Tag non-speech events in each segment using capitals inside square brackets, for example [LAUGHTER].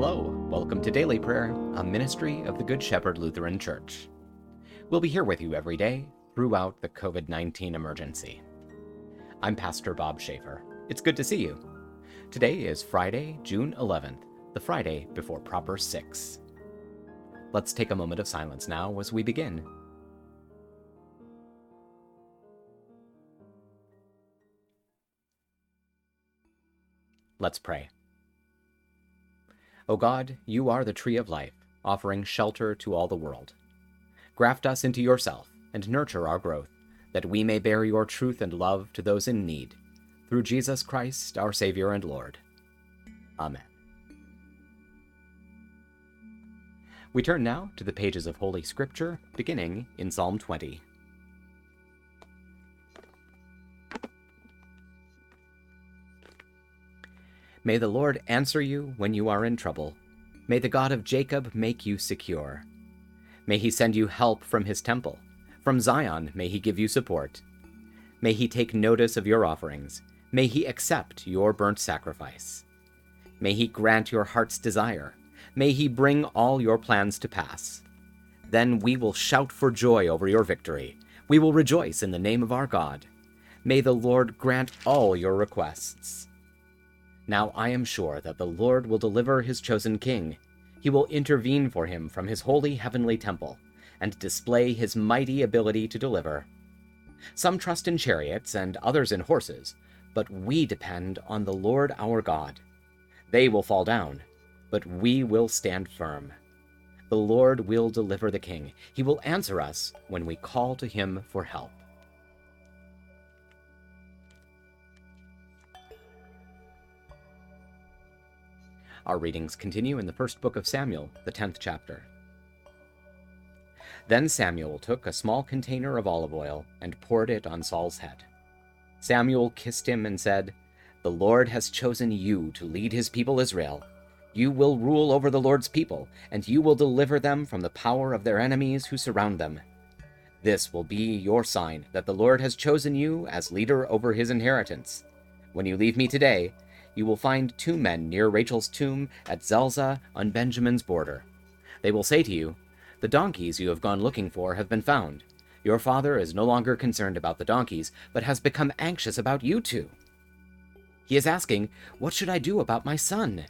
Hello, welcome to Daily Prayer, a ministry of the Good Shepherd Lutheran Church. We'll be here with you every day throughout the COVID 19 emergency. I'm Pastor Bob Schaefer. It's good to see you. Today is Friday, June 11th, the Friday before Proper 6. Let's take a moment of silence now as we begin. Let's pray. O God, you are the tree of life, offering shelter to all the world. Graft us into yourself and nurture our growth, that we may bear your truth and love to those in need. Through Jesus Christ, our Savior and Lord. Amen. We turn now to the pages of Holy Scripture, beginning in Psalm 20. May the Lord answer you when you are in trouble. May the God of Jacob make you secure. May he send you help from his temple. From Zion may he give you support. May he take notice of your offerings. May he accept your burnt sacrifice. May he grant your heart's desire. May he bring all your plans to pass. Then we will shout for joy over your victory. We will rejoice in the name of our God. May the Lord grant all your requests. Now I am sure that the Lord will deliver his chosen king. He will intervene for him from his holy heavenly temple, and display his mighty ability to deliver. Some trust in chariots and others in horses, but we depend on the Lord our God. They will fall down, but we will stand firm. The Lord will deliver the king. He will answer us when we call to him for help. Our readings continue in the first book of Samuel, the 10th chapter. Then Samuel took a small container of olive oil and poured it on Saul's head. Samuel kissed him and said, The Lord has chosen you to lead his people Israel. You will rule over the Lord's people, and you will deliver them from the power of their enemies who surround them. This will be your sign that the Lord has chosen you as leader over his inheritance. When you leave me today, you will find two men near Rachel's tomb at Zelzah on Benjamin's border. They will say to you, The donkeys you have gone looking for have been found. Your father is no longer concerned about the donkeys, but has become anxious about you two. He is asking, What should I do about my son?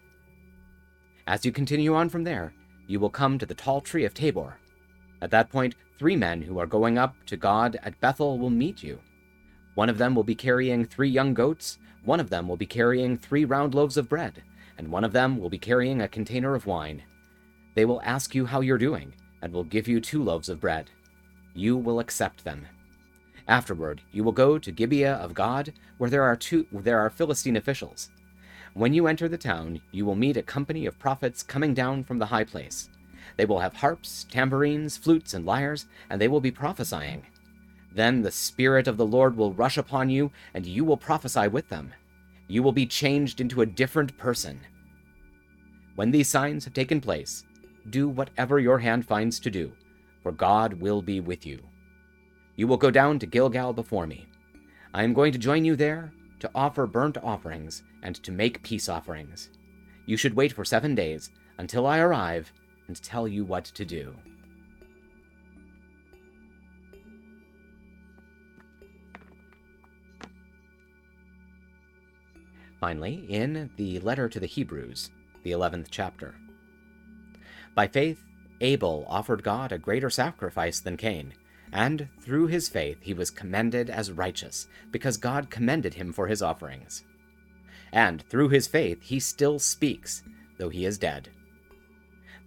As you continue on from there, you will come to the tall tree of Tabor. At that point, three men who are going up to God at Bethel will meet you. One of them will be carrying three young goats, one of them will be carrying three round loaves of bread, and one of them will be carrying a container of wine. They will ask you how you're doing, and will give you two loaves of bread. You will accept them. Afterward, you will go to Gibeah of God, where there are two there are Philistine officials. When you enter the town, you will meet a company of prophets coming down from the high place. They will have harps, tambourines, flutes, and lyres, and they will be prophesying. Then the Spirit of the Lord will rush upon you, and you will prophesy with them. You will be changed into a different person. When these signs have taken place, do whatever your hand finds to do, for God will be with you. You will go down to Gilgal before me. I am going to join you there to offer burnt offerings and to make peace offerings. You should wait for seven days until I arrive and tell you what to do. Finally, in the letter to the Hebrews, the 11th chapter. By faith, Abel offered God a greater sacrifice than Cain, and through his faith he was commended as righteous, because God commended him for his offerings. And through his faith he still speaks, though he is dead.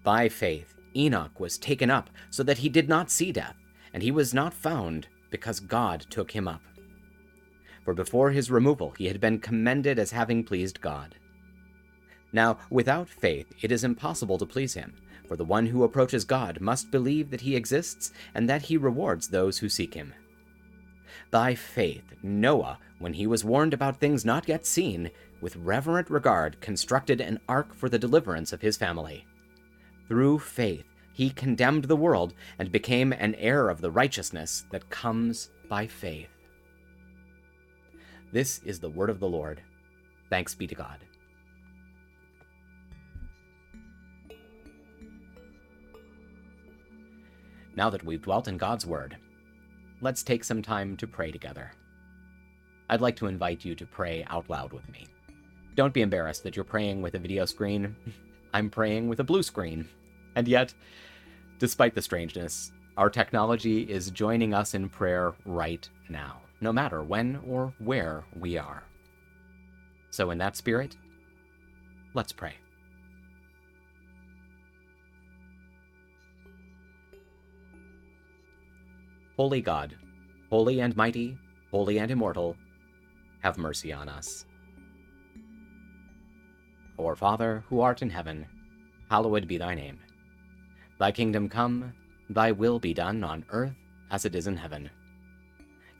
By faith, Enoch was taken up, so that he did not see death, and he was not found, because God took him up for before his removal he had been commended as having pleased God. Now, without faith it is impossible to please him, for the one who approaches God must believe that he exists and that he rewards those who seek him. By faith, Noah, when he was warned about things not yet seen, with reverent regard constructed an ark for the deliverance of his family. Through faith, he condemned the world and became an heir of the righteousness that comes by faith. This is the word of the Lord. Thanks be to God. Now that we've dwelt in God's Word, let's take some time to pray together. I'd like to invite you to pray out loud with me. Don't be embarrassed that you're praying with a video screen. [LAUGHS] I'm praying with a blue screen. And yet, despite the strangeness, our technology is joining us in prayer right now no matter when or where we are. So, in that spirit, let's pray. Holy God, holy and mighty, holy and immortal, have mercy on us. Our Father, who art in heaven, hallowed be thy name. Thy kingdom come, thy will be done on earth as it is in heaven.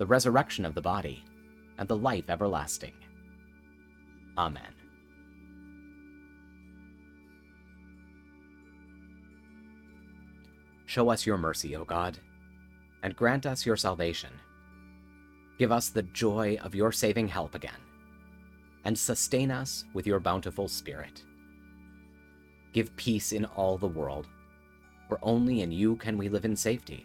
the resurrection of the body, and the life everlasting. Amen. Show us your mercy, O God, and grant us your salvation. Give us the joy of your saving help again, and sustain us with your bountiful Spirit Give peace in all the world, for only in you can we live in safety.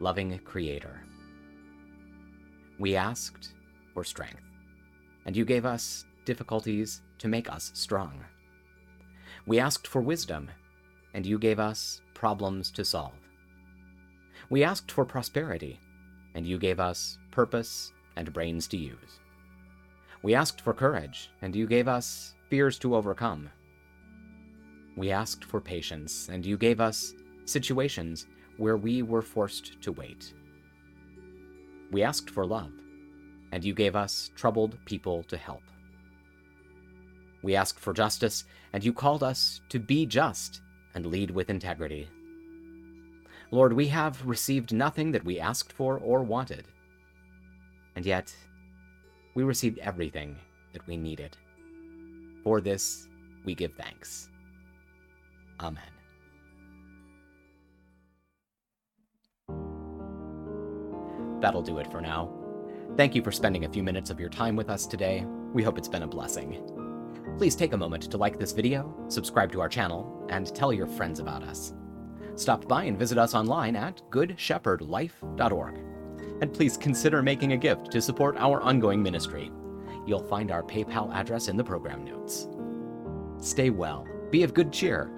Loving Creator, we asked for strength, and you gave us difficulties to make us strong. We asked for wisdom, and you gave us problems to solve. We asked for prosperity, and you gave us purpose and brains to use. We asked for courage, and you gave us fears to overcome. We asked for patience, and you gave us situations where we were forced to wait. We asked for love, and you gave us troubled people to help. We asked for justice, and you called us to be just and lead with integrity. Lord, we have received nothing that we asked for or wanted, and yet we received everything that we needed. For this, we give thanks. Amen. That'll do it for now. Thank you for spending a few minutes of your time with us today. We hope it's been a blessing. Please take a moment to like this video, subscribe to our channel, and tell your friends about us. Stop by and visit us online at goodshepherdlife.org. And please consider making a gift to support our ongoing ministry. You'll find our PayPal address in the program notes. Stay well, be of good cheer,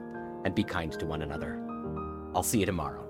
and be kind to one another. I'll see you tomorrow.